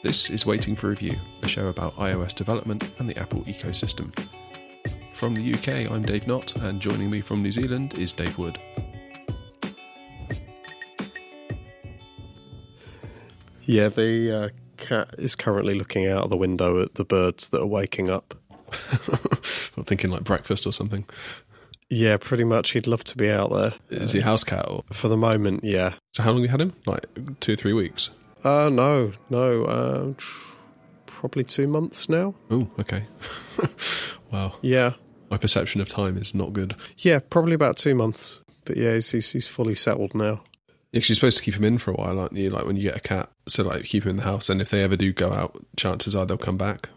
This is Waiting for Review, a show about iOS development and the Apple ecosystem. From the UK, I'm Dave Nott, and joining me from New Zealand is Dave Wood. Yeah, the uh, cat is currently looking out of the window at the birds that are waking up. I'm thinking like breakfast or something. Yeah, pretty much. He'd love to be out there. Is he a house cat? Or... For the moment, yeah. So how long have you had him? Like two or three weeks? Uh, no, no. Uh, probably two months now. Oh, okay. wow. Yeah. My perception of time is not good. Yeah, probably about two months. But yeah, he's, he's, he's fully settled now. Yeah, 'cause you're supposed to keep him in for a while, aren't you? Like when you get a cat, so like keep him in the house, and if they ever do go out, chances are they'll come back.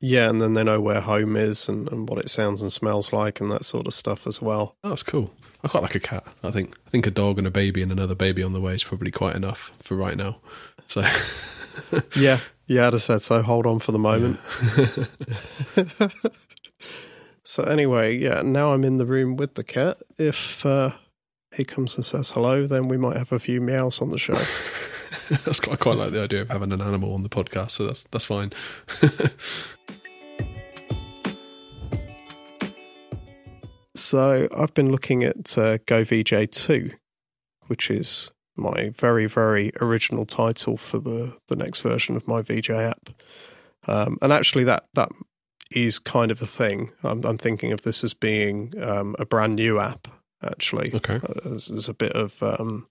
Yeah, and then they know where home is and, and what it sounds and smells like and that sort of stuff as well. Oh, that's cool. I quite like a cat. I think I think a dog and a baby and another baby on the way is probably quite enough for right now. So Yeah, yeah, I'd have said so. Hold on for the moment. so anyway, yeah, now I'm in the room with the cat. If uh, he comes and says hello, then we might have a few meows on the show. that's quite, I quite like the idea of having an animal on the podcast. So that's that's fine. so I've been looking at uh, GoVJ2, which is my very, very original title for the, the next version of my VJ app. Um, and actually, that, that is kind of a thing. I'm, I'm thinking of this as being um, a brand new app, actually. Okay. Uh, there's, there's a bit of um,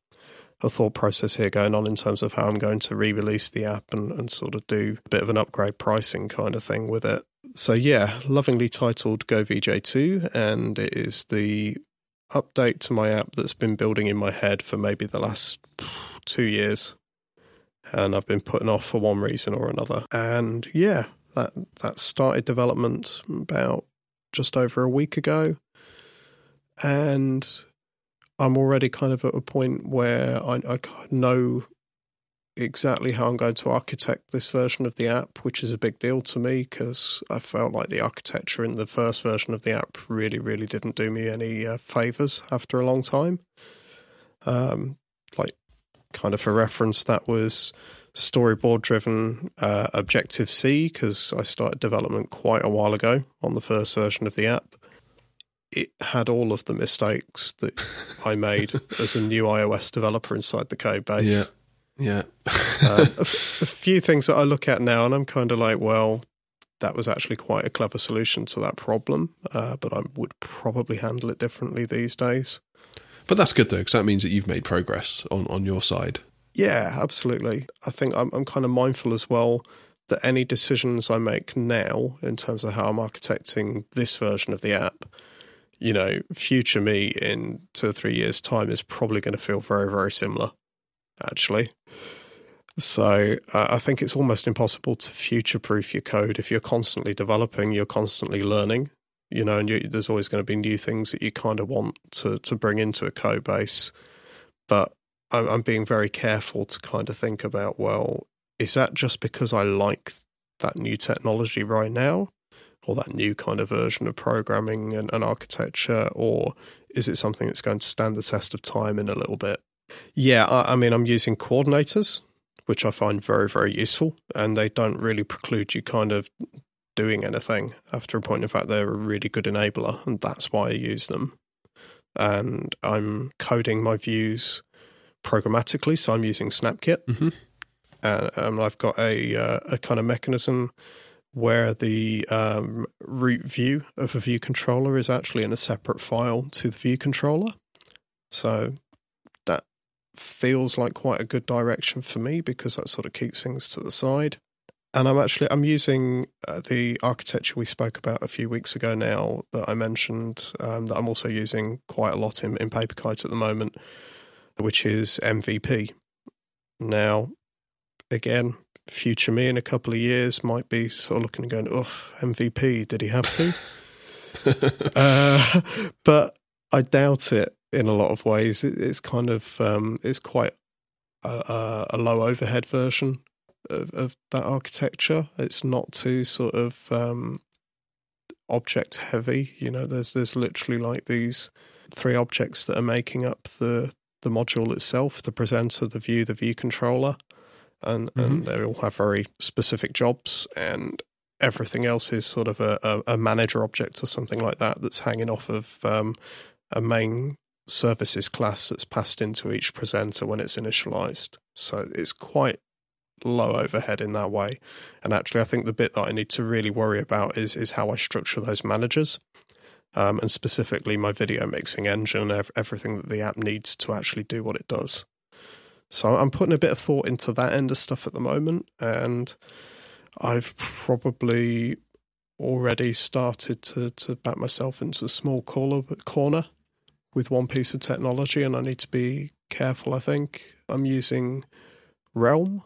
a thought process here going on in terms of how I'm going to re release the app and, and sort of do a bit of an upgrade pricing kind of thing with it. So, yeah, lovingly titled Go VJ2, and it is the update to my app that's been building in my head for maybe the last two years. And I've been putting off for one reason or another. And yeah, that that started development about just over a week ago. And I'm already kind of at a point where I, I know exactly how I'm going to architect this version of the app, which is a big deal to me because I felt like the architecture in the first version of the app really, really didn't do me any uh, favors after a long time. Um, like, kind of for reference, that was storyboard driven uh, Objective C because I started development quite a while ago on the first version of the app. It had all of the mistakes that I made as a new iOS developer inside the code base. Yeah. Um, a, f- a few things that I look at now, and I'm kind of like, well, that was actually quite a clever solution to that problem, uh, but I would probably handle it differently these days. But that's good though, because that means that you've made progress on, on your side. Yeah, absolutely. I think I'm, I'm kind of mindful as well that any decisions I make now in terms of how I'm architecting this version of the app, you know, future me in two or three years' time is probably going to feel very, very similar, actually. So uh, I think it's almost impossible to future proof your code. If you're constantly developing, you're constantly learning, you know, and you, there's always going to be new things that you kind of want to, to bring into a code base. But I'm, I'm being very careful to kind of think about, well, is that just because I like that new technology right now? Or that new kind of version of programming and, and architecture, or is it something that's going to stand the test of time in a little bit? Yeah, I, I mean, I'm using coordinators, which I find very, very useful, and they don't really preclude you kind of doing anything after a point. In fact, they're a really good enabler, and that's why I use them. And I'm coding my views programmatically, so I'm using SnapKit, mm-hmm. and um, I've got a uh, a kind of mechanism where the um, root view of a view controller is actually in a separate file to the view controller. So feels like quite a good direction for me because that sort of keeps things to the side. And I'm actually I'm using uh, the architecture we spoke about a few weeks ago now that I mentioned um, that I'm also using quite a lot in, in PaperKite at the moment, which is MVP. Now, again, future me in a couple of years might be sort of looking and going, "Oh, MVP, did he have to?" uh, but I doubt it in a lot of ways. It, it's kind of um, it's quite a, a, low overhead version of, of, that architecture. It's not too sort of um, object heavy. You know, there's there's literally like these three objects that are making up the the module itself: the presenter, the view, the view controller. and, mm-hmm. and they all have very specific jobs, and everything else is sort of a, a, a manager object or something like that that's hanging off of um, a main services class that's passed into each presenter when it's initialized. So it's quite low overhead in that way. And actually, I think the bit that I need to really worry about is is how I structure those managers, um, and specifically my video mixing engine, and everything that the app needs to actually do what it does. So I'm putting a bit of thought into that end of stuff at the moment, and I've probably already started to to back myself into a small corner corner with one piece of technology, and I need to be careful. I think I'm using Realm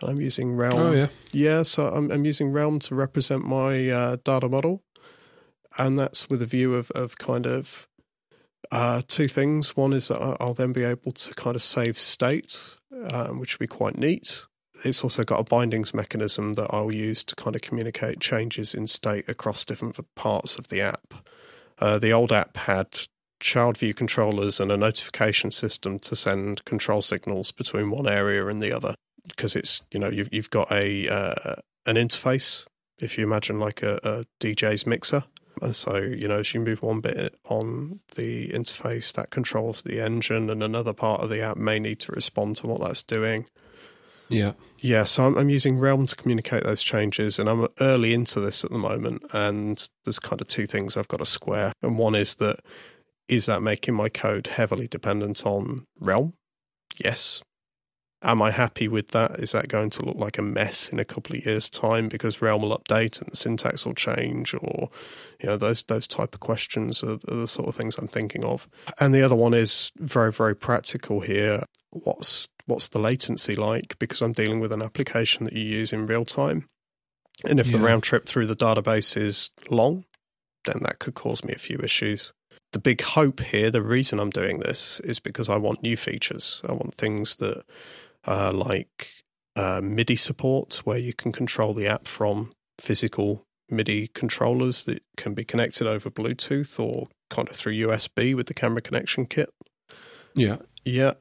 And I'm using Realm. Oh yeah, yeah. So I'm, I'm using Realm to represent my uh, data model, and that's with a view of of kind of uh, two things. One is that I'll then be able to kind of save state, um, which will be quite neat. It's also got a bindings mechanism that I'll use to kind of communicate changes in state across different parts of the app. Uh, the old app had child view controllers and a notification system to send control signals between one area and the other because it's you know you've you've got a uh, an interface. If you imagine like a, a DJ's mixer, and so you know as you move one bit on the interface, that controls the engine, and another part of the app may need to respond to what that's doing. Yeah, yeah. So I'm, I'm using Realm to communicate those changes, and I'm early into this at the moment. And there's kind of two things I've got to square, and one is that is that making my code heavily dependent on Realm? Yes, Am I happy with that? Is that going to look like a mess in a couple of years' time because Realm will update and the syntax will change, or you know those those type of questions are, are the sort of things I'm thinking of. And the other one is very very practical here. What's what's the latency like? Because I'm dealing with an application that you use in real time, and if yeah. the round trip through the database is long, then that could cause me a few issues the big hope here, the reason I'm doing this is because I want new features. I want things that uh, like uh, MIDI support, where you can control the app from physical MIDI controllers that can be connected over Bluetooth or kind of through USB with the camera connection kit. Yeah. Yeah.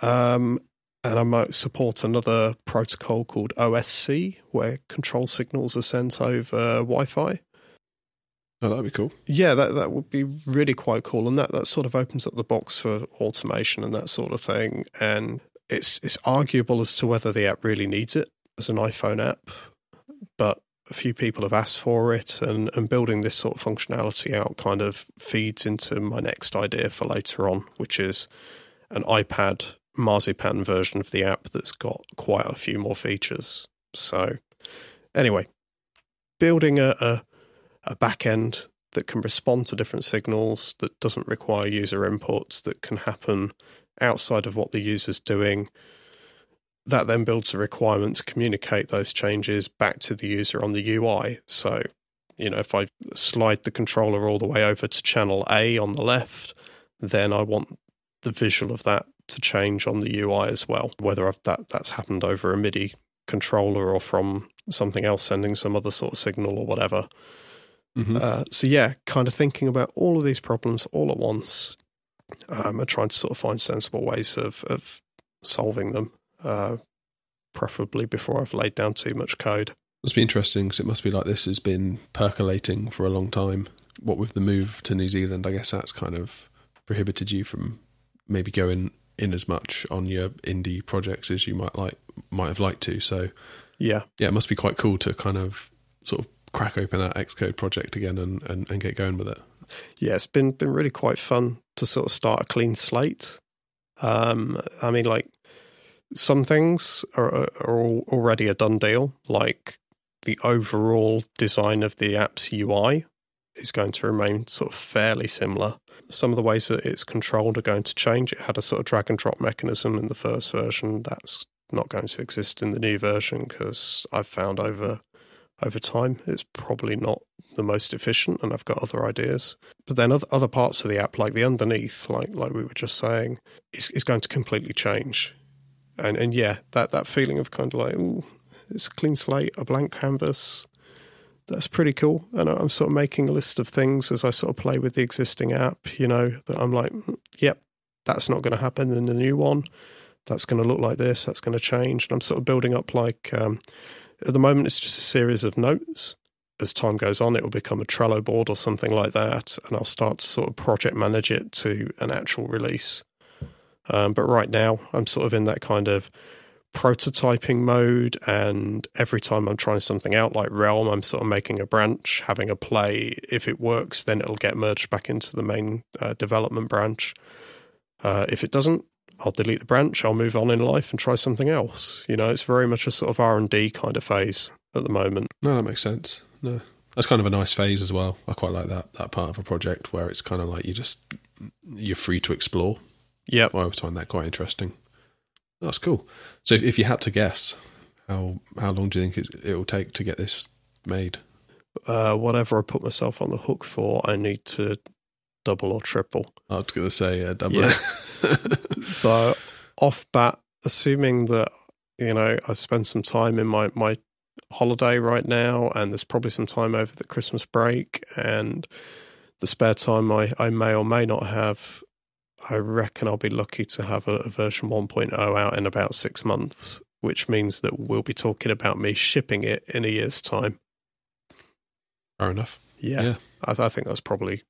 Um, and I might support another protocol called OSC, where control signals are sent over Wi Fi. Oh, that'd be cool. Yeah, that that would be really quite cool, and that that sort of opens up the box for automation and that sort of thing. And it's it's arguable as to whether the app really needs it as an iPhone app, but a few people have asked for it, and, and building this sort of functionality out kind of feeds into my next idea for later on, which is an iPad marzipan version of the app that's got quite a few more features. So, anyway, building a, a, a back end that can respond to different signals, that doesn't require user inputs, that can happen outside of what the user's doing. That then builds a requirement to communicate those changes back to the user on the UI. So, you know, if I slide the controller all the way over to channel A on the left, then I want the visual of that to change on the UI as well, whether that that's happened over a MIDI controller or from something else sending some other sort of signal or whatever. Mm-hmm. Uh, so yeah, kind of thinking about all of these problems all at once um, and trying to sort of find sensible ways of, of solving them, uh, preferably before I've laid down too much code. Must be interesting because it must be like this has been percolating for a long time. What with the move to New Zealand, I guess that's kind of prohibited you from maybe going in as much on your indie projects as you might like might have liked to. So yeah, yeah, it must be quite cool to kind of sort of crack open that Xcode project again and, and, and get going with it yeah, it's been been really quite fun to sort of start a clean slate. Um, I mean, like some things are, are already a done deal, like the overall design of the app's UI is going to remain sort of fairly similar. Some of the ways that it's controlled are going to change. It had a sort of drag and drop mechanism in the first version. That's not going to exist in the new version because I've found over over time it's probably not the most efficient, and I've got other ideas. But then other other parts of the app, like the underneath, like like we were just saying, is is going to completely change. And and yeah, that that feeling of kind of like, oh, it's a clean slate, a blank canvas. That's pretty cool. And I'm sort of making a list of things as I sort of play with the existing app. You know that I'm like, mm, yep, that's not going to happen in the new one. that's going to look like this, that's going to change. And I'm sort of building up like, um, at the moment, it's just a series of notes. As time goes on, it will become a Trello board or something like that. And I'll start to sort of project manage it to an actual release. Um, but right now, I'm sort of in that kind of prototyping mode. And every time I'm trying something out, like Realm, I'm sort of making a branch, having a play. If it works, then it'll get merged back into the main uh, development branch. Uh, if it doesn't, I'll delete the branch. I'll move on in life and try something else. You know, it's very much a sort of R and D kind of phase at the moment. No, that makes sense. No, that's kind of a nice phase as well. I quite like that that part of a project where it's kind of like you just you're free to explore. Yeah, I always find that quite interesting. That's cool. So, if, if you had to guess, how how long do you think it will take to get this made? Uh, whatever I put myself on the hook for, I need to double or triple. I was going to say uh, double. Yeah. so off bat, assuming that you know I spend some time in my my holiday right now, and there's probably some time over the Christmas break, and the spare time I, I may or may not have. I reckon I'll be lucky to have a, a version 1.0 out in about six months, which means that we'll be talking about me shipping it in a year's time. Fair enough. Yeah, yeah. I, I think that's probably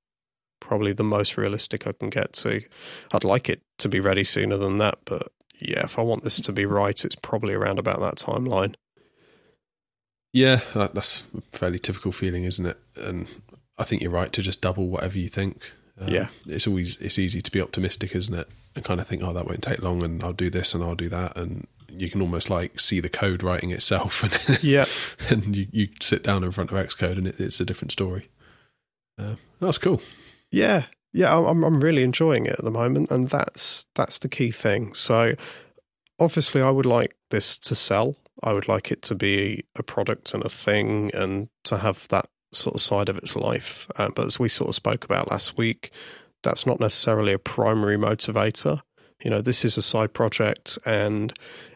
probably the most realistic I can get to. I'd like it to be ready sooner than that, but yeah, if I want this to be right, it's probably around about that timeline. Yeah, that's a fairly typical feeling, isn't it? And I think you're right to just double whatever you think. Um, yeah, it's always it's easy to be optimistic, isn't it? And kind of think, oh, that won't take long, and I'll do this and I'll do that, and you can almost like see the code writing itself. And yeah, and you you sit down in front of Xcode, and it, it's a different story. Uh, that's cool. Yeah, yeah, I'm I'm really enjoying it at the moment, and that's that's the key thing. So, obviously, I would like this to sell. I would like it to be a product and a thing, and to have that sort of side of its life. Uh, but as we sort of spoke about last week, that's not necessarily a primary motivator. You know, this is a side project, and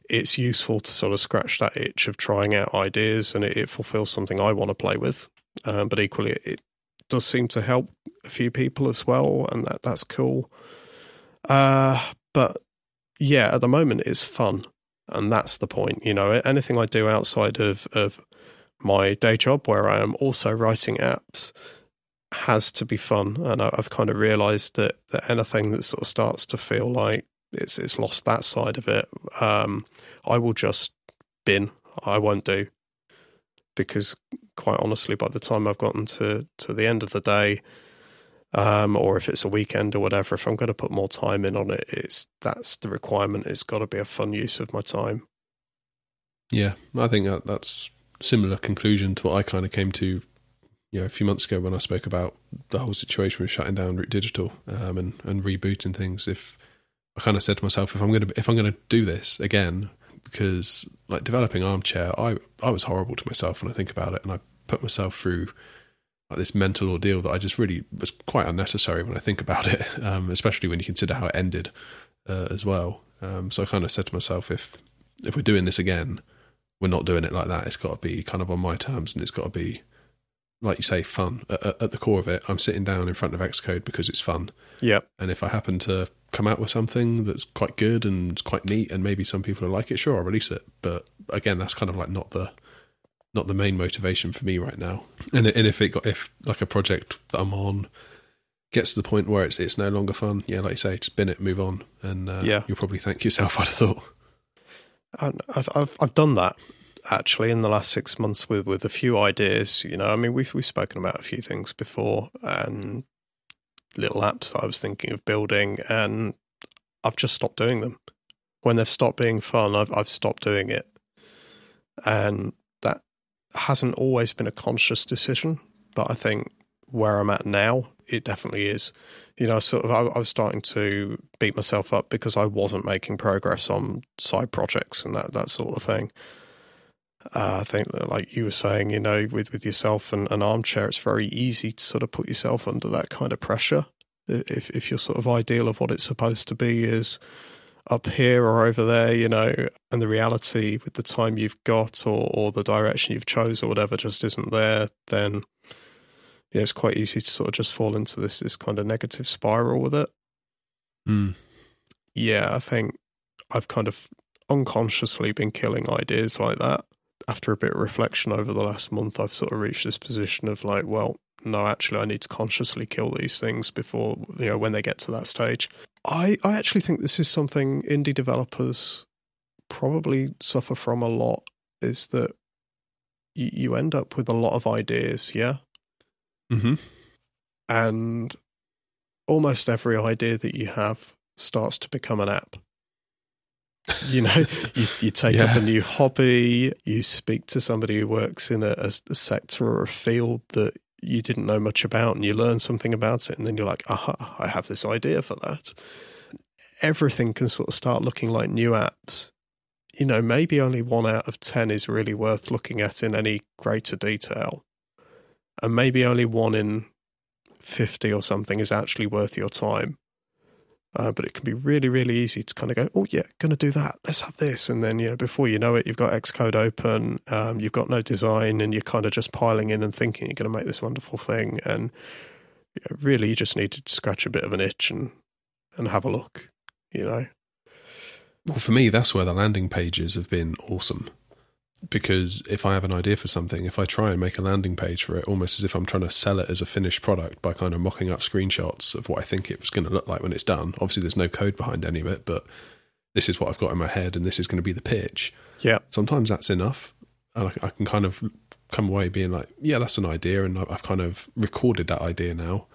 it's useful to sort of scratch that itch of trying out ideas, and it, it fulfills something I want to play with. Um, but equally, it does seem to help a few people as well, and that that's cool. Uh, but yeah, at the moment it's fun, and that's the point. You know, anything I do outside of of my day job, where I am also writing apps, has to be fun. And I've kind of realised that that anything that sort of starts to feel like it's it's lost that side of it, um, I will just bin. I won't do because quite honestly, by the time I've gotten to, to the end of the day, um, or if it's a weekend or whatever, if I'm going to put more time in on it, it's that's the requirement. It's got to be a fun use of my time. Yeah, I think that that's similar conclusion to what I kind of came to, you know, a few months ago when I spoke about the whole situation with shutting down Root Digital um, and and rebooting things. If I kind of said to myself, if I'm to if I'm going to do this again, because like developing Armchair, I I was horrible to myself when I think about it, and I put myself through like this mental ordeal that I just really was quite unnecessary when I think about it, um, especially when you consider how it ended uh, as well. Um, so I kind of said to myself, if if we're doing this again, we're not doing it like that. It's got to be kind of on my terms, and it's got to be like you say, fun. At, at, the core of it, I'm sitting down in front of Xcode because it's fun. Yeah. And if I happen to come out with something that's quite good and quite neat, and maybe some people will like it, sure, I'll release it. But again, that's kind of like not the not the main motivation for me right now. And and if it got if like a project that I'm on gets to the point where it's it's no longer fun, yeah, like you say, just bin it, move on, and uh, yeah, you'll probably thank yourself. I'd have thought. I've, I've I've done that actually in the last six months with with a few ideas. You know, I mean, we've we've spoken about a few things before, and little apps that I was thinking of building, and I've just stopped doing them. When they've stopped being fun, I've I've stopped doing it, and that hasn't always been a conscious decision. But I think where I'm at now, it definitely is. You know, sort of, I, I was starting to beat myself up because I wasn't making progress on side projects and that that sort of thing. Uh, I think that, like you were saying, you know, with, with yourself and an armchair, it's very easy to sort of put yourself under that kind of pressure. If if your sort of ideal of what it's supposed to be is up here or over there, you know, and the reality with the time you've got or, or the direction you've chose or whatever just isn't there, then yeah, it's quite easy to sort of just fall into this this kind of negative spiral with it. Mm. Yeah, I think I've kind of unconsciously been killing ideas like that. After a bit of reflection over the last month, I've sort of reached this position of like, well, no, actually, I need to consciously kill these things before, you know, when they get to that stage. I, I actually think this is something indie developers probably suffer from a lot is that you, you end up with a lot of ideas, yeah? Mm-hmm. And almost every idea that you have starts to become an app. You know, you, you take yeah. up a new hobby, you speak to somebody who works in a, a, sector or a field that you didn't know much about, and you learn something about it, and then you're like, aha, I have this idea for that. Everything can sort of start looking like new apps. You know, maybe only one out of 10 is really worth looking at in any greater detail. And maybe only one in 50 or something is actually worth your time. Uh, but it can be really, really easy to kind of go, oh, yeah, going to do that. Let's have this. And then, you know, before you know it, you've got Xcode open, um, you've got no design, and you're kind of just piling in and thinking you're going to make this wonderful thing. And you know, really, you just need to scratch a bit of an itch and, and have a look, you know. Well, for me, that's where the landing pages have been awesome because if I have an idea for something, if I try and make a landing page for it, almost as if I'm trying to sell it as a finished product by kind of mocking up screenshots of what I think it was going to look like when it's done. Obviously, there's no code behind any of it, but this is what I've got in my head, and this is going to be the pitch. Yeah. Sometimes that's enough, and I, I can kind of come away being like, yeah, that's an idea, and I've kind of recorded that idea now,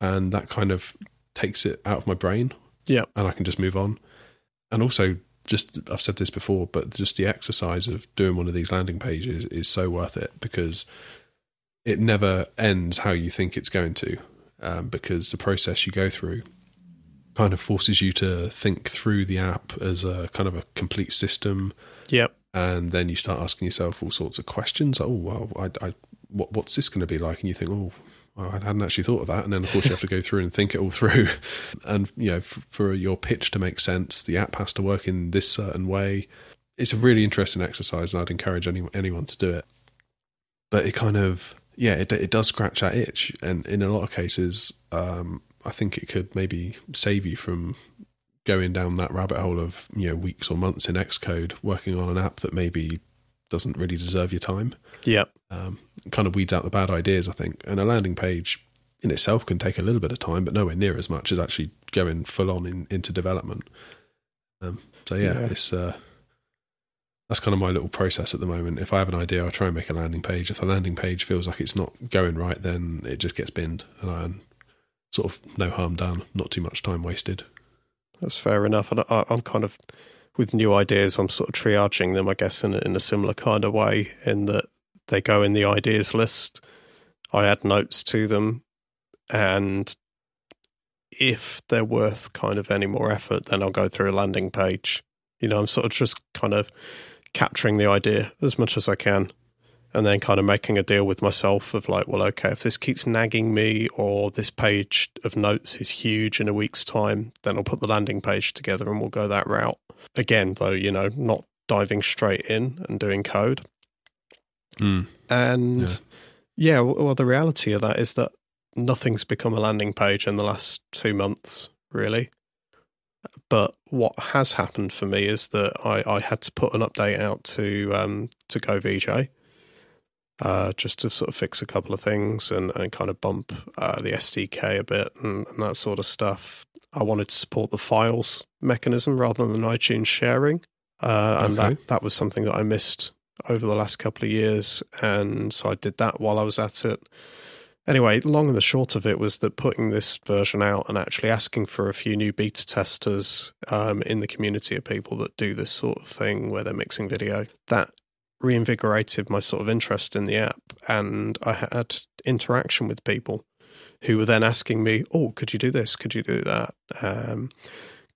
and that kind of takes it out of my brain. Yeah. And I can just move on. And also just I've said this before, but just the exercise of doing one of these landing pages is so worth it because it never ends how you think it's going to, um, because the process you go through kind of forces you to think through the app as a kind of a complete system. Yep. And then you start asking yourself all sorts of questions. Oh well, I, I what, what's this going to be like? And you think, oh, I hadn't actually thought of that. And then, of course, you have to go through and think it all through. And, you know, f- for your pitch to make sense, the app has to work in this certain way. It's a really interesting exercise, and I'd encourage any, anyone to do it. But it kind of, yeah, it, it does scratch that itch. And in a lot of cases, um, I think it could maybe save you from going down that rabbit hole of, you know, weeks or months in Xcode working on an app that maybe doesn't really deserve your time. Yep. Um, kind of weeds out the bad ideas, I think. And a landing page in itself can take a little bit of time, but nowhere near as much as actually going full on in, into development. Um, so yeah, yeah. it's uh, that's kind of my little process at the moment. If I have an idea, I try and make a landing page. If the landing page feels like it's not going right, then it just gets binned, and I sort of no harm done, not too much time wasted. That's fair enough, and I, I'm kind of with new ideas, I'm sort of triaging them, I guess, in a, in a similar kind of way, in that they go in the ideas list. I add notes to them, and if they're worth kind of any more effort, then I'll go through a landing page. You know, I'm sort of just kind of capturing the idea as much as I can and then kind of making a deal with myself of like, well, okay, if this keeps nagging me or this page of notes is huge in a week's time, then I'll put the landing page together and we'll go that route. Again, though, you know, not diving straight in and doing code. Mm. And yeah. yeah, well, the reality of that is that nothing's become a landing page in the last two months, really. But what has happened for me is that I, I had to put an update out to um, to Go VJ uh, just to sort of fix a couple of things and, and kind of bump uh, the SDK a bit and, and, that sort of stuff. I wanted to support the files mechanism rather than iTunes sharing. Uh, and okay. that, that was something that I missed over the last couple of years. And so I did that while I was at it. Anyway, long and the short of it was that putting this version out and actually asking for a few new beta testers um, in the community of people that do this sort of thing where they're mixing video, that reinvigorated my sort of interest in the app and I had interaction with people who were then asking me, "Oh, could you do this? Could you do that?" Um,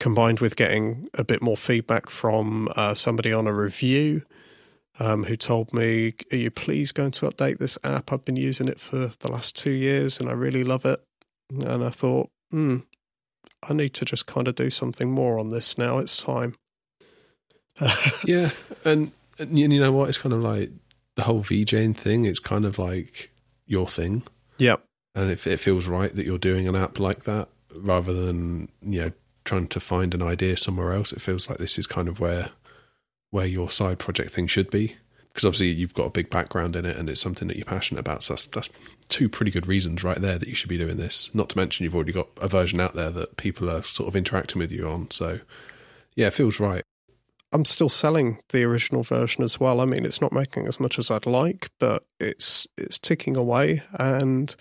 combined with getting a bit more feedback from uh, somebody on a review um, who told me, "Are you please going to update this app? I've been using it for the last two years and I really love it." And I thought, "Hmm, I need to just kind of do something more on this now. It's time." yeah, and and you know what? It's kind of like the whole VJing thing. It's kind of like your thing. Yep. And if it feels right that you're doing an app like that, rather than you know trying to find an idea somewhere else. It feels like this is kind of where where your side project thing should be because obviously you've got a big background in it and it's something that you're passionate about. So that's, that's two pretty good reasons right there that you should be doing this. Not to mention you've already got a version out there that people are sort of interacting with you on. So yeah, it feels right. I'm still selling the original version as well. I mean, it's not making as much as I'd like, but it's it's ticking away, and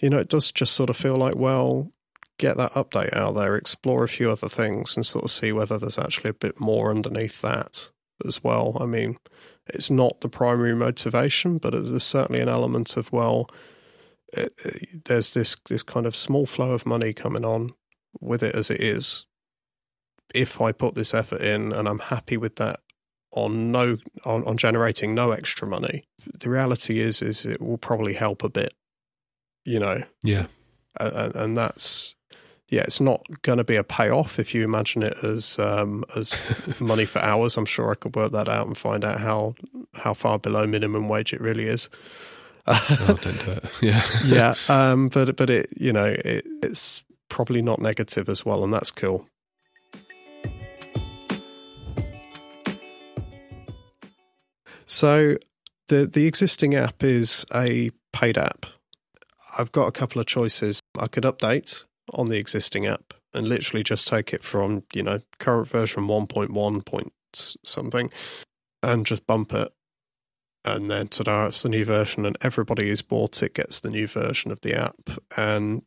you know, it does just sort of feel like, well, get that update out there, explore a few other things, and sort of see whether there's actually a bit more underneath that as well. I mean, it's not the primary motivation, but there's certainly an element of well, it, it, there's this this kind of small flow of money coming on with it as it is. If I put this effort in and I'm happy with that on no on, on generating no extra money, the reality is is it will probably help a bit, you know. Yeah, and, and that's yeah, it's not going to be a payoff if you imagine it as um, as money for hours. I'm sure I could work that out and find out how how far below minimum wage it really is. oh, don't do it. Yeah, yeah. Um, but but it you know it, it's probably not negative as well, and that's cool. So the the existing app is a paid app. I've got a couple of choices. I could update on the existing app and literally just take it from, you know, current version 1.1 point something and just bump it. And then ta-da, it's the new version and everybody who's bought it gets the new version of the app. And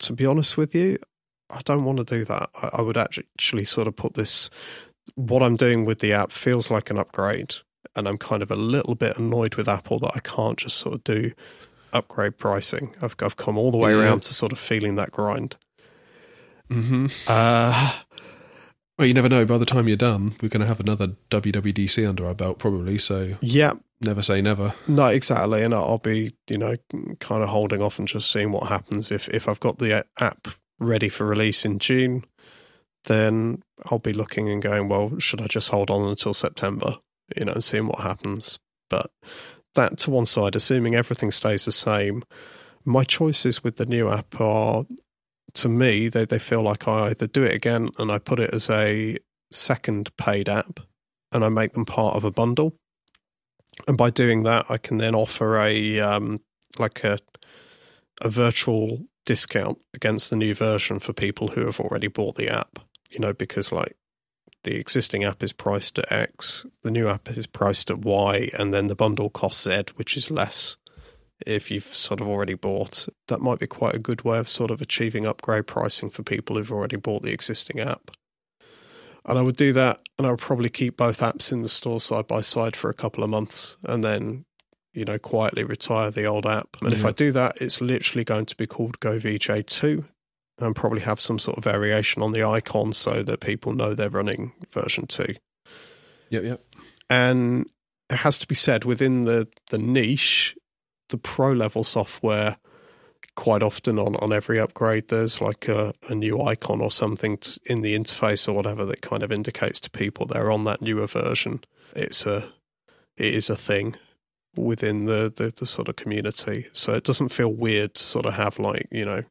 to be honest with you, I don't want to do that. I, I would actually sort of put this, what I'm doing with the app feels like an upgrade. And I'm kind of a little bit annoyed with Apple that I can't just sort of do upgrade pricing. I've I've come all the way yeah. around to sort of feeling that grind. Mm-hmm. Uh, well, you never know. By the time you're done, we're going to have another WWDC under our belt, probably. So yeah, never say never. No, exactly. And I'll be, you know, kind of holding off and just seeing what happens. If if I've got the app ready for release in June, then I'll be looking and going, well, should I just hold on until September? You know, and seeing what happens. But that to one side, assuming everything stays the same, my choices with the new app are, to me, they, they feel like I either do it again and I put it as a second paid app and I make them part of a bundle. And by doing that, I can then offer a um, like a a virtual discount against the new version for people who have already bought the app. You know, because like the existing app is priced at X, the new app is priced at Y, and then the bundle costs Z, which is less if you've sort of already bought. That might be quite a good way of sort of achieving upgrade pricing for people who've already bought the existing app. And I would do that, and I would probably keep both apps in the store side by side for a couple of months, and then, you know, quietly retire the old app. And yeah. if I do that, it's literally going to be called GoVJ2 and probably have some sort of variation on the icon so that people know they're running version 2. Yep, yep. And it has to be said within the, the niche, the pro level software, quite often on, on every upgrade, there's like a, a new icon or something in the interface or whatever that kind of indicates to people they're on that newer version. It's a, it is a thing within the, the, the sort of community. So it doesn't feel weird to sort of have like, you know,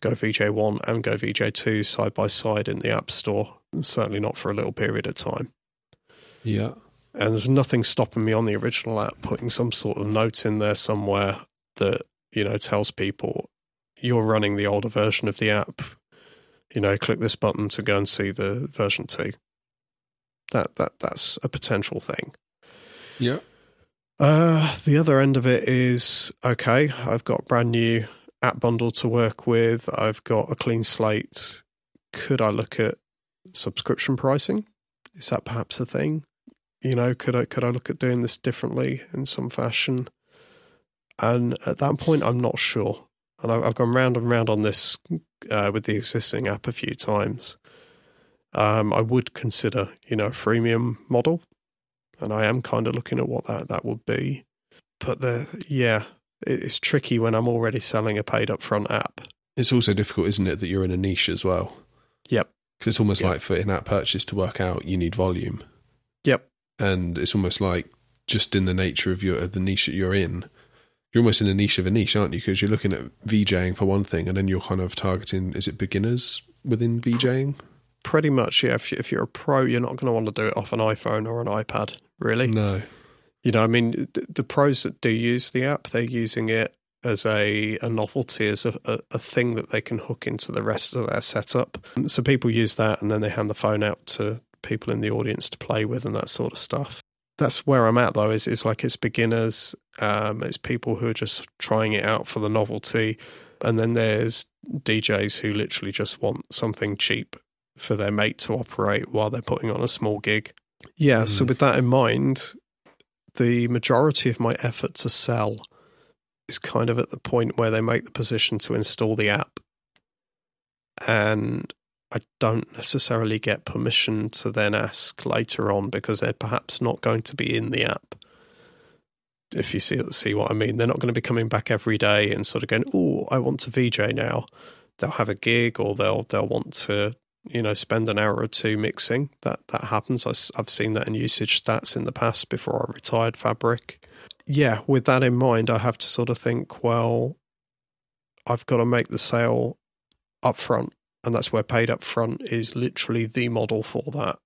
Go VJ1 and Go VJ2 side by side in the App Store. Certainly not for a little period of time. Yeah. And there's nothing stopping me on the original app putting some sort of note in there somewhere that, you know, tells people you're running the older version of the app. You know, click this button to go and see the version 2. That that that's a potential thing. Yeah. Uh, the other end of it is okay. I've got brand new app bundle to work with. I've got a clean slate. Could I look at subscription pricing? Is that perhaps a thing? You know, could I could I look at doing this differently in some fashion? And at that point, I'm not sure. And I've, gone round and round on this uh, with the existing app a few times. Um, I would consider, you know, a freemium model, and I am kind of looking at what that that would be. But the yeah, it's tricky when I'm already selling a paid upfront app. It's also difficult, isn't it, that you're in a niche as well? Yep. Because it's almost yep. like for in-app purchase to work out, you need volume. Yep. And it's almost like just in the nature of your of the niche that you're in, you're almost in a niche of a niche, aren't you? Because you're looking at VJing for one thing, and then you're kind of targeting is it beginners within VJing? Pretty much, yeah. If, you, if you're a pro, you're not going to want to do it off an iPhone or an iPad, really. No. You know, I mean, the pros that do use the app, they're using it as a, a novelty, as a, a, a, thing that they can hook into the rest of their setup. So people use that and then they hand the phone out to people in the audience to play with and that sort of stuff. That's where I'm at though, is it's like it's beginners, um, it's people who are just trying it out for the novelty. And then there's DJs who literally just want something cheap for their mate to operate while they're putting on a small gig. Yeah, mm. so with that in mind, the majority of my effort to sell is kind of at the point where they make the position to install the app. And I don't necessarily get permission to then ask later on because they're perhaps not going to be in the app. If you see see what I mean, they're not going to be coming back every day and sort of going, "Oh, I want to VJ now." They'll have a gig or they'll they'll want to you know spend an hour or two mixing. That that happens. I, I've seen that in usage stats in the past before I retired Fabric yeah, with that in mind, I have to sort of think, well, I've got to make the sale up front. And that's where paid up front is literally the model for that.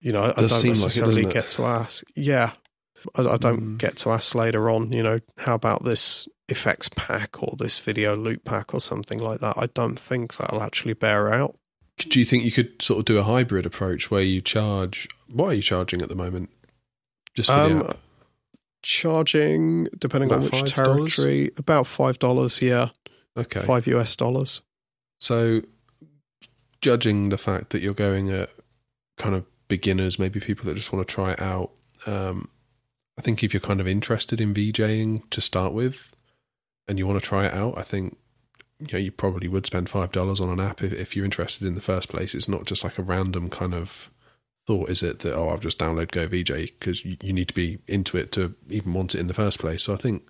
You know, I don't necessarily like it, get to ask. Yeah. I, I don't mm. get to ask later on, you know, how about this effects pack or this video loop pack or something like that. I don't think that'll actually bear out. Do you think you could sort of do a hybrid approach where you charge? What are you charging at the moment? Just for um, charging, depending about on which $5? territory, about five dollars. Yeah, okay, five US dollars. So, judging the fact that you're going at kind of beginners, maybe people that just want to try it out, um, I think if you're kind of interested in VJing to start with, and you want to try it out, I think you know, you probably would spend five dollars on an app if, if you're interested in the first place. It's not just like a random kind of thought is it that oh I'll just download Go VJ because you, you, need to be into it to even want it in the first place. So I think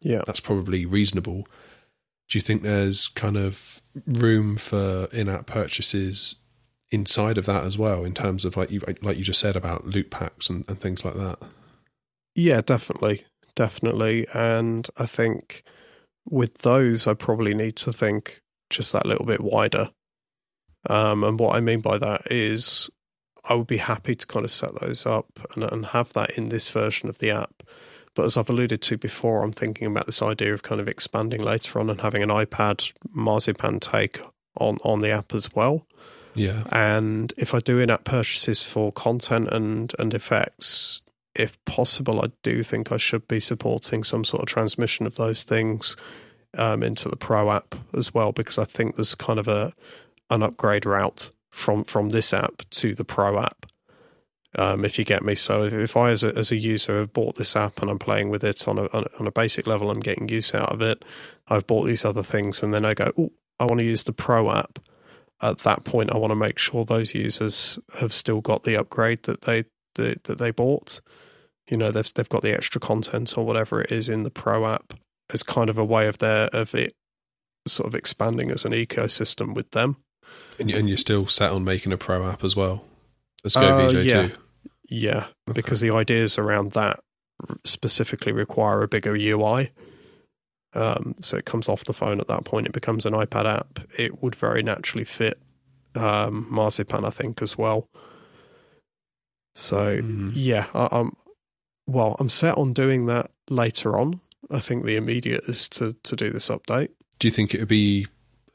yeah that's probably reasonable. Do you think there's kind of room for in-app purchases inside of that as well in terms of like you like you just said about loot packs and, and things like that? Yeah, definitely, definitely, and I think with those I probably need to think just that little bit wider. Um, and what I mean by that is I would be happy to kind of set those up and, and have that in this version of the app. But as I've alluded to before, I'm thinking about this idea of kind of expanding later on and having an iPad Marzipan take on, on the app as well. Yeah. And if I do in app purchases for content and, and effects, if possible, I do think I should be supporting some sort of transmission of those things um, into the Pro app as well, because I think there's kind of a an upgrade route from from this app to the Pro app. Um, if you get me, so if, if I as a, as a user have bought this app and I'm playing with it on a on a basic level, I'm getting use out of it. I've bought these other things, and then I go, oh, I want to use the Pro app. At that point, I want to make sure those users have still got the upgrade that they that, that they bought. You know, they've they've got the extra content or whatever it is in the Pro app as kind of a way of their of it sort of expanding as an ecosystem with them. And, and you're still set on making a pro app as well. Let's go uh, VJ yeah. Yeah, okay. because the ideas around that specifically require a bigger UI. Um, so it comes off the phone at that point. It becomes an iPad app. It would very naturally fit um, Marzipan, I think, as well. So mm. yeah, I, I'm well. I'm set on doing that later on. I think the immediate is to to do this update. Do you think it would be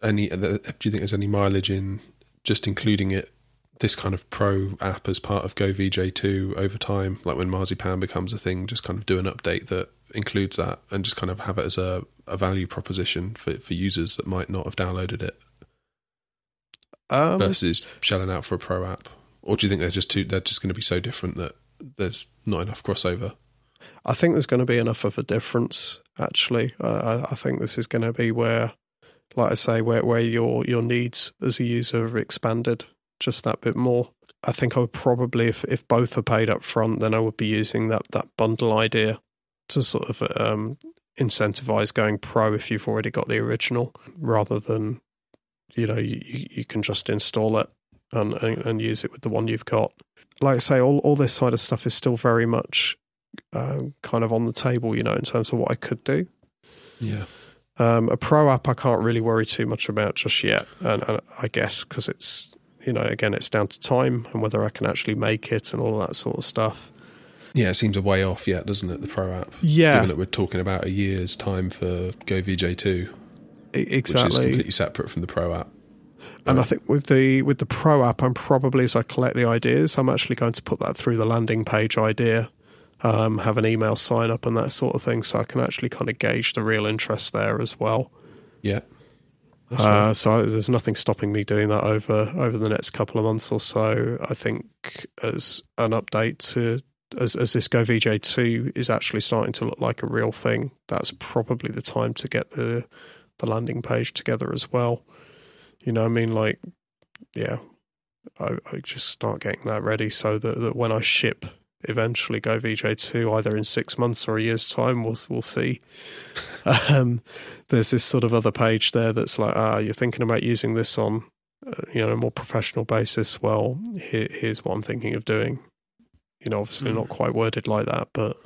any? Do you think there's any mileage in just including it, this kind of pro app as part of Go VJ two over time? Like when Marzipan becomes a thing, just kind of do an update that includes that, and just kind of have it as a, a value proposition for for users that might not have downloaded it. Um, versus shelling out for a pro app, or do you think they're just too? They're just going to be so different that there's not enough crossover. I think there's going to be enough of a difference. Actually, uh, I think this is going to be where like I say, where where your your needs as a user have expanded just that bit more. I think I would probably, if if both are paid up front, then I would be using that that bundle idea to sort of um, incentivize going pro if you've already got the original, rather than you know you you can just install it and and, and use it with the one you've got. Like I say, all all this side of stuff is still very much uh, kind of on the table, you know, in terms of what I could do. Yeah. Um, a pro app, I can't really worry too much about just yet, and, and I guess because it's you know again it's down to time and whether I can actually make it and all that sort of stuff. Yeah, it seems a way off yet, doesn't it? The pro app. Yeah, given that we're talking about a year's time for Go VJ two, exactly, which is completely separate from the pro app. And I think with the with the pro app, I'm probably as I collect the ideas, I'm actually going to put that through the landing page idea um, have an email sign up and that sort of thing, so I can actually kind of gauge the real interest there as well. Yeah. Uh, so there's nothing stopping me doing that over over the next couple of months or so. I think as an update to as as this GoVJ two is actually starting to look like a real thing, that's probably the time to get the the landing page together as well. You know, I mean, like, yeah, I, I just start getting that ready so that, that when I ship eventually GoVJ2 either in six months or a year's time. We'll we'll see. um, there's this sort of other page there that's like, ah, you're thinking about using this on, uh, you know, a more professional basis. Well, here, here's what I'm thinking of doing. You know, obviously mm. not quite worded like that, but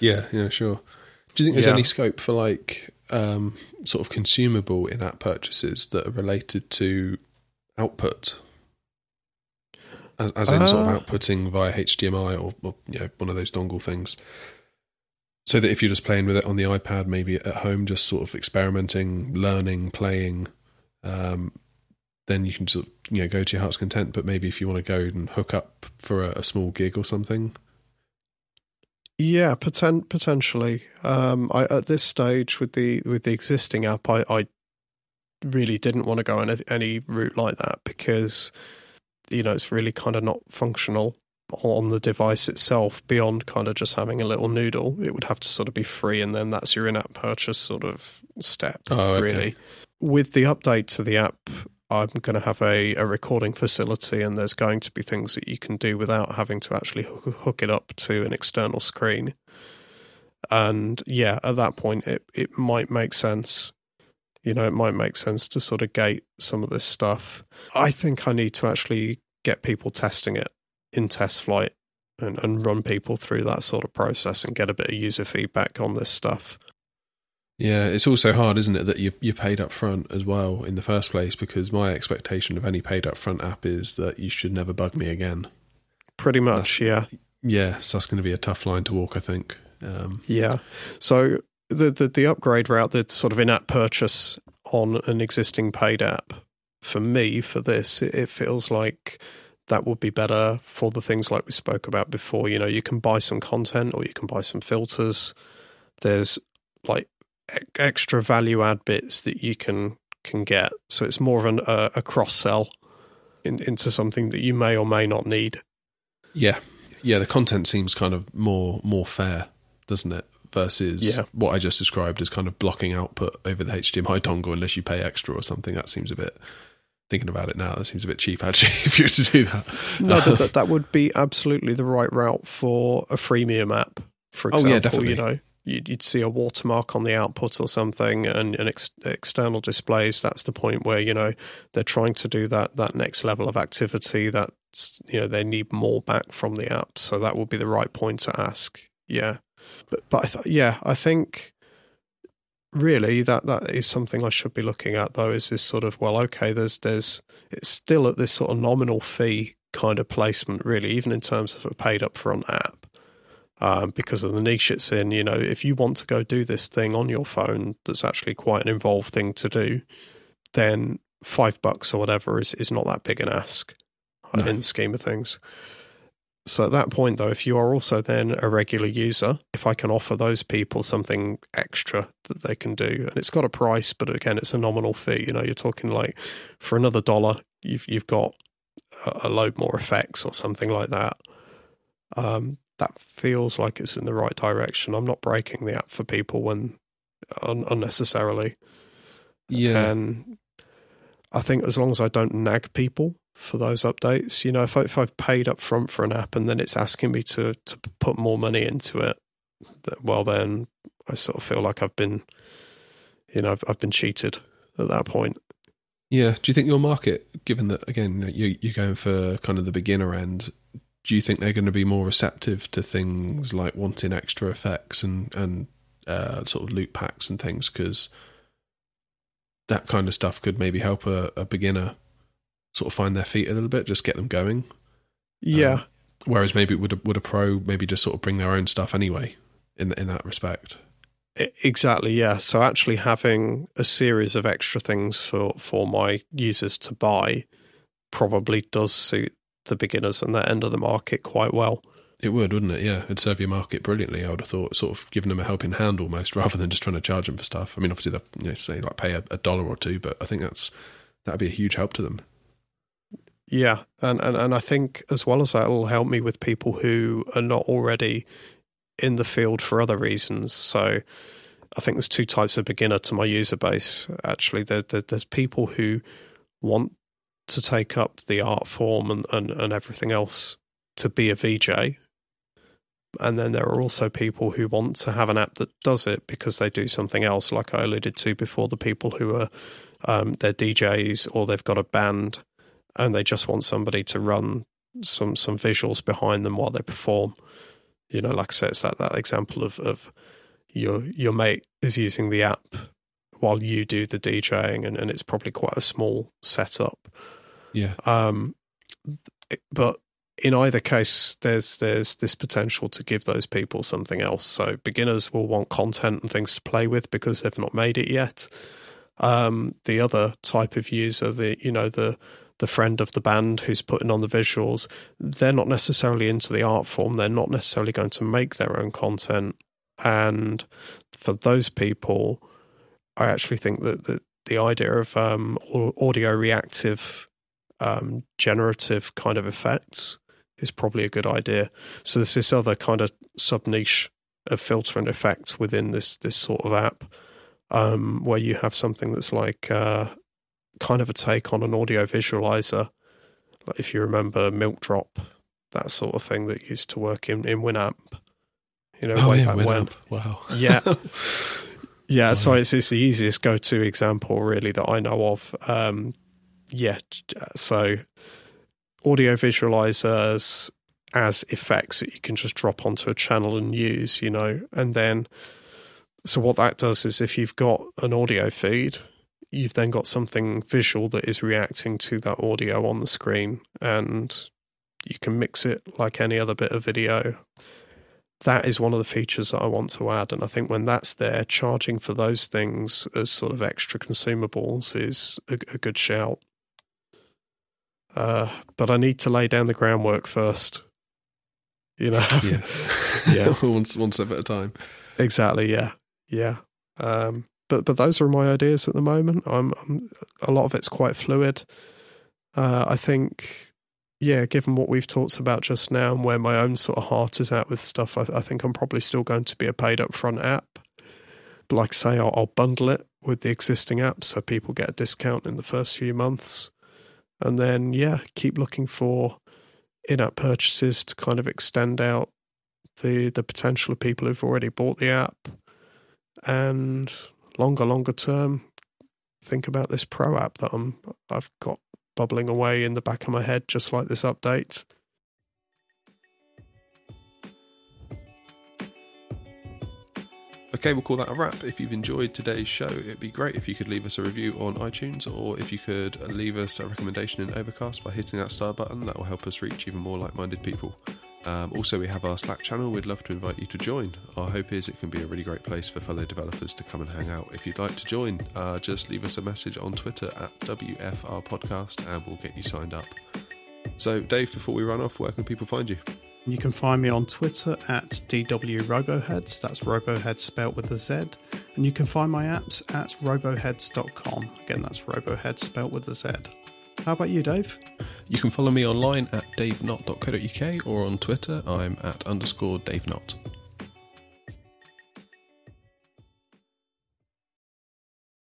yeah, yeah, sure. Do you think there's yeah. any scope for like um, sort of consumable in-app purchases that are related to output? as, as in uh, sort of ah. outputting via HDMI or, or you know one of those dongle things. So that if you're just playing with it on the iPad, maybe at home, just sort of experimenting, learning, playing, um, then you can sort of you know go to your heart's content. But maybe if you want to go and hook up for a, a small gig or something, yeah, poten- potentially. Um, I, at this stage with the with the existing app, I, I really didn't want to go any, any route like that because you know, it's really kind of not functional on the device itself beyond kind of just having a little noodle. It would have to sort of be free, and then that's your in app purchase sort of step, oh, okay. really. With the update to the app, I'm going to have a, a recording facility, and there's going to be things that you can do without having to actually hook, it up to an external screen. And yeah, at that point, it, it might make sense you know, it might make sense to sort of gate some of this stuff. I think I need to actually get people testing it in test flight and, and run people through that sort of process and get a bit of user feedback on this stuff. Yeah, it's also hard, isn't it, that you you paid up front as well in the first place because my expectation of any paid up front app is that you should never bug me again. Pretty much, that's, yeah. Yeah, so that's going to be a tough line to walk, I think. Um, yeah. So the, the, the upgrade route, the sort of in-app purchase on an existing paid app, for me, for this, it, it feels like that would be better for the things like we spoke about before. You know, you can buy some content or you can buy some filters. There's like extra value add bits that you can can get. So it's more of an, uh, a cross sell in, into something that you may or may not need. Yeah, yeah. The content seems kind of more more fair, doesn't it? versus yeah. what I just described as kind of blocking output over the HDMI dongle unless you pay extra or something. That seems a bit. Thinking about it now, that seems a bit cheap actually. If you were to do that, no, but that, that would be absolutely the right route for a freemium app. For example, oh, yeah, definitely. you know, you'd, you'd, see a watermark on the output or something, and, and ex- external displays. That's the point where you know they're trying to do that that next level of activity. That you know they need more back from the app, so that would be the right point to ask. Yeah. But but I th- yeah, I think really that that is something I should be looking at though. Is this sort of well, okay, there's there's it's still at this sort of nominal fee kind of placement, really, even in terms of a paid upfront app. Um, because of the niche it's in, you know, if you want to go do this thing on your phone that's actually quite an involved thing to do, then five bucks or whatever is, is not that big an ask no. in the scheme of things. So at that point, though, if you are also then a regular user, if I can offer those people something extra that they can do, and it's got a price, but again, it's a nominal fee. You know, you're talking like for another dollar, you've you've got a, load more effects or something like that. Um, that feels like it's in the right direction. I'm not breaking the app for people when un- unnecessarily. Yeah, and I think as long as I don't nag people for those updates. You know, if, I, if I've paid up front for an app and then it's asking me to, to put more money into it, that, well, then I sort of feel like I've been, you know, I've, I've been cheated at that point. Yeah. Do you think your market, given that again you you're going for kind of the beginner end, do you think they're going to be more receptive to things like wanting extra effects and and uh, sort of loot packs and things? Because that kind of stuff could maybe help a, a beginner sort of find their feet a little bit, just get them going. Yeah. Um, whereas maybe would a, would a pro maybe just sort of bring their own stuff anyway in in that respect. Exactly, yeah. So actually having a series of extra things for, for my users to buy probably does suit the beginners and that end of the market quite well. It would, wouldn't it? Yeah, it'd serve your market brilliantly. I would have thought, sort of giving them a helping hand almost, rather than just trying to charge them for stuff. I mean, obviously, they you know, say like pay a, a dollar or two, but I think that's that'd be a huge help to them. Yeah, and, and and I think as well as that, it'll help me with people who are not already in the field for other reasons. So I think there's two types of beginner to my user base. Actually, there, there, there's people who want to take up the art form and, and, and everything else to be a VJ. And then there are also people who want to have an app that does it because they do something else, like I alluded to before. The people who are um, they're DJs or they've got a band and they just want somebody to run some some visuals behind them while they perform. You know, like I said, it's that, that example of, of your your mate is using the app while you do the DJing, and, and it's probably quite a small setup. Yeah, Um, but in either case, there's there's this potential to give those people something else. So beginners will want content and things to play with because they've not made it yet. Um, the other type of user, the you know the the friend of the band who's putting on the visuals, they're not necessarily into the art form. They're not necessarily going to make their own content, and for those people, I actually think that the the idea of um, audio reactive um, generative kind of effects is probably a good idea. So there's this other kind of sub niche of filter and effect within this this sort of app, um, where you have something that's like uh, kind of a take on an audio visualizer. Like if you remember MilkDrop, that sort of thing that used to work in in Winamp. You know, oh way yeah, back when. Winamp. Wow. Yeah. Yeah, so it's, it's the easiest go to example, really, that I know of. Um, yeah, so audio visualizers as effects that you can just drop onto a channel and use, you know, and then so what that does is if you've got an audio feed, you've then got something visual that is reacting to that audio on the screen, and you can mix it like any other bit of video that is one of the features that I want to add. And I think when that's there, charging for those things as sort of extra consumables is a, a good shout. Uh, but I need to lay down the groundwork first. You know, Yeah, Yeah. one one step at a time. exactly. Yeah, yeah. Um, but but those are my ideas at the moment. I'm, I'm a lot of it's quite fluid. Uh, I think, yeah, given what we've talked about just now and where my own sort of heart is at with stuff, I, I think I'm probably still going to be a paid upfront app. But like I say, I'll, I'll bundle it with the existing app so people get a discount in the first few months, and then yeah, keep looking for in-app purchases to kind of extend out the the potential of people who've already bought the app, and longer longer term, think about this pro app that I'm I've got bubbling away in the back of my head, just like this update. Okay, we'll call that a wrap. If you've enjoyed today's show, it'd be great if you could leave us a review on iTunes or if you could leave us a recommendation in Overcast by hitting that star button. That will help us reach even more like minded people. Um, also, we have our Slack channel. We'd love to invite you to join. Our hope is it can be a really great place for fellow developers to come and hang out. If you'd like to join, uh, just leave us a message on Twitter at WFR Podcast and we'll get you signed up. So, Dave, before we run off, where can people find you? You can find me on Twitter at DWRoboheadz. That's Roboheadz spelt with a Z. And you can find my apps at roboheadz.com. Again, that's Roboheadz spelt with a Z. How about you, Dave? You can follow me online at davenott.co.uk or on Twitter, I'm at underscore davenott.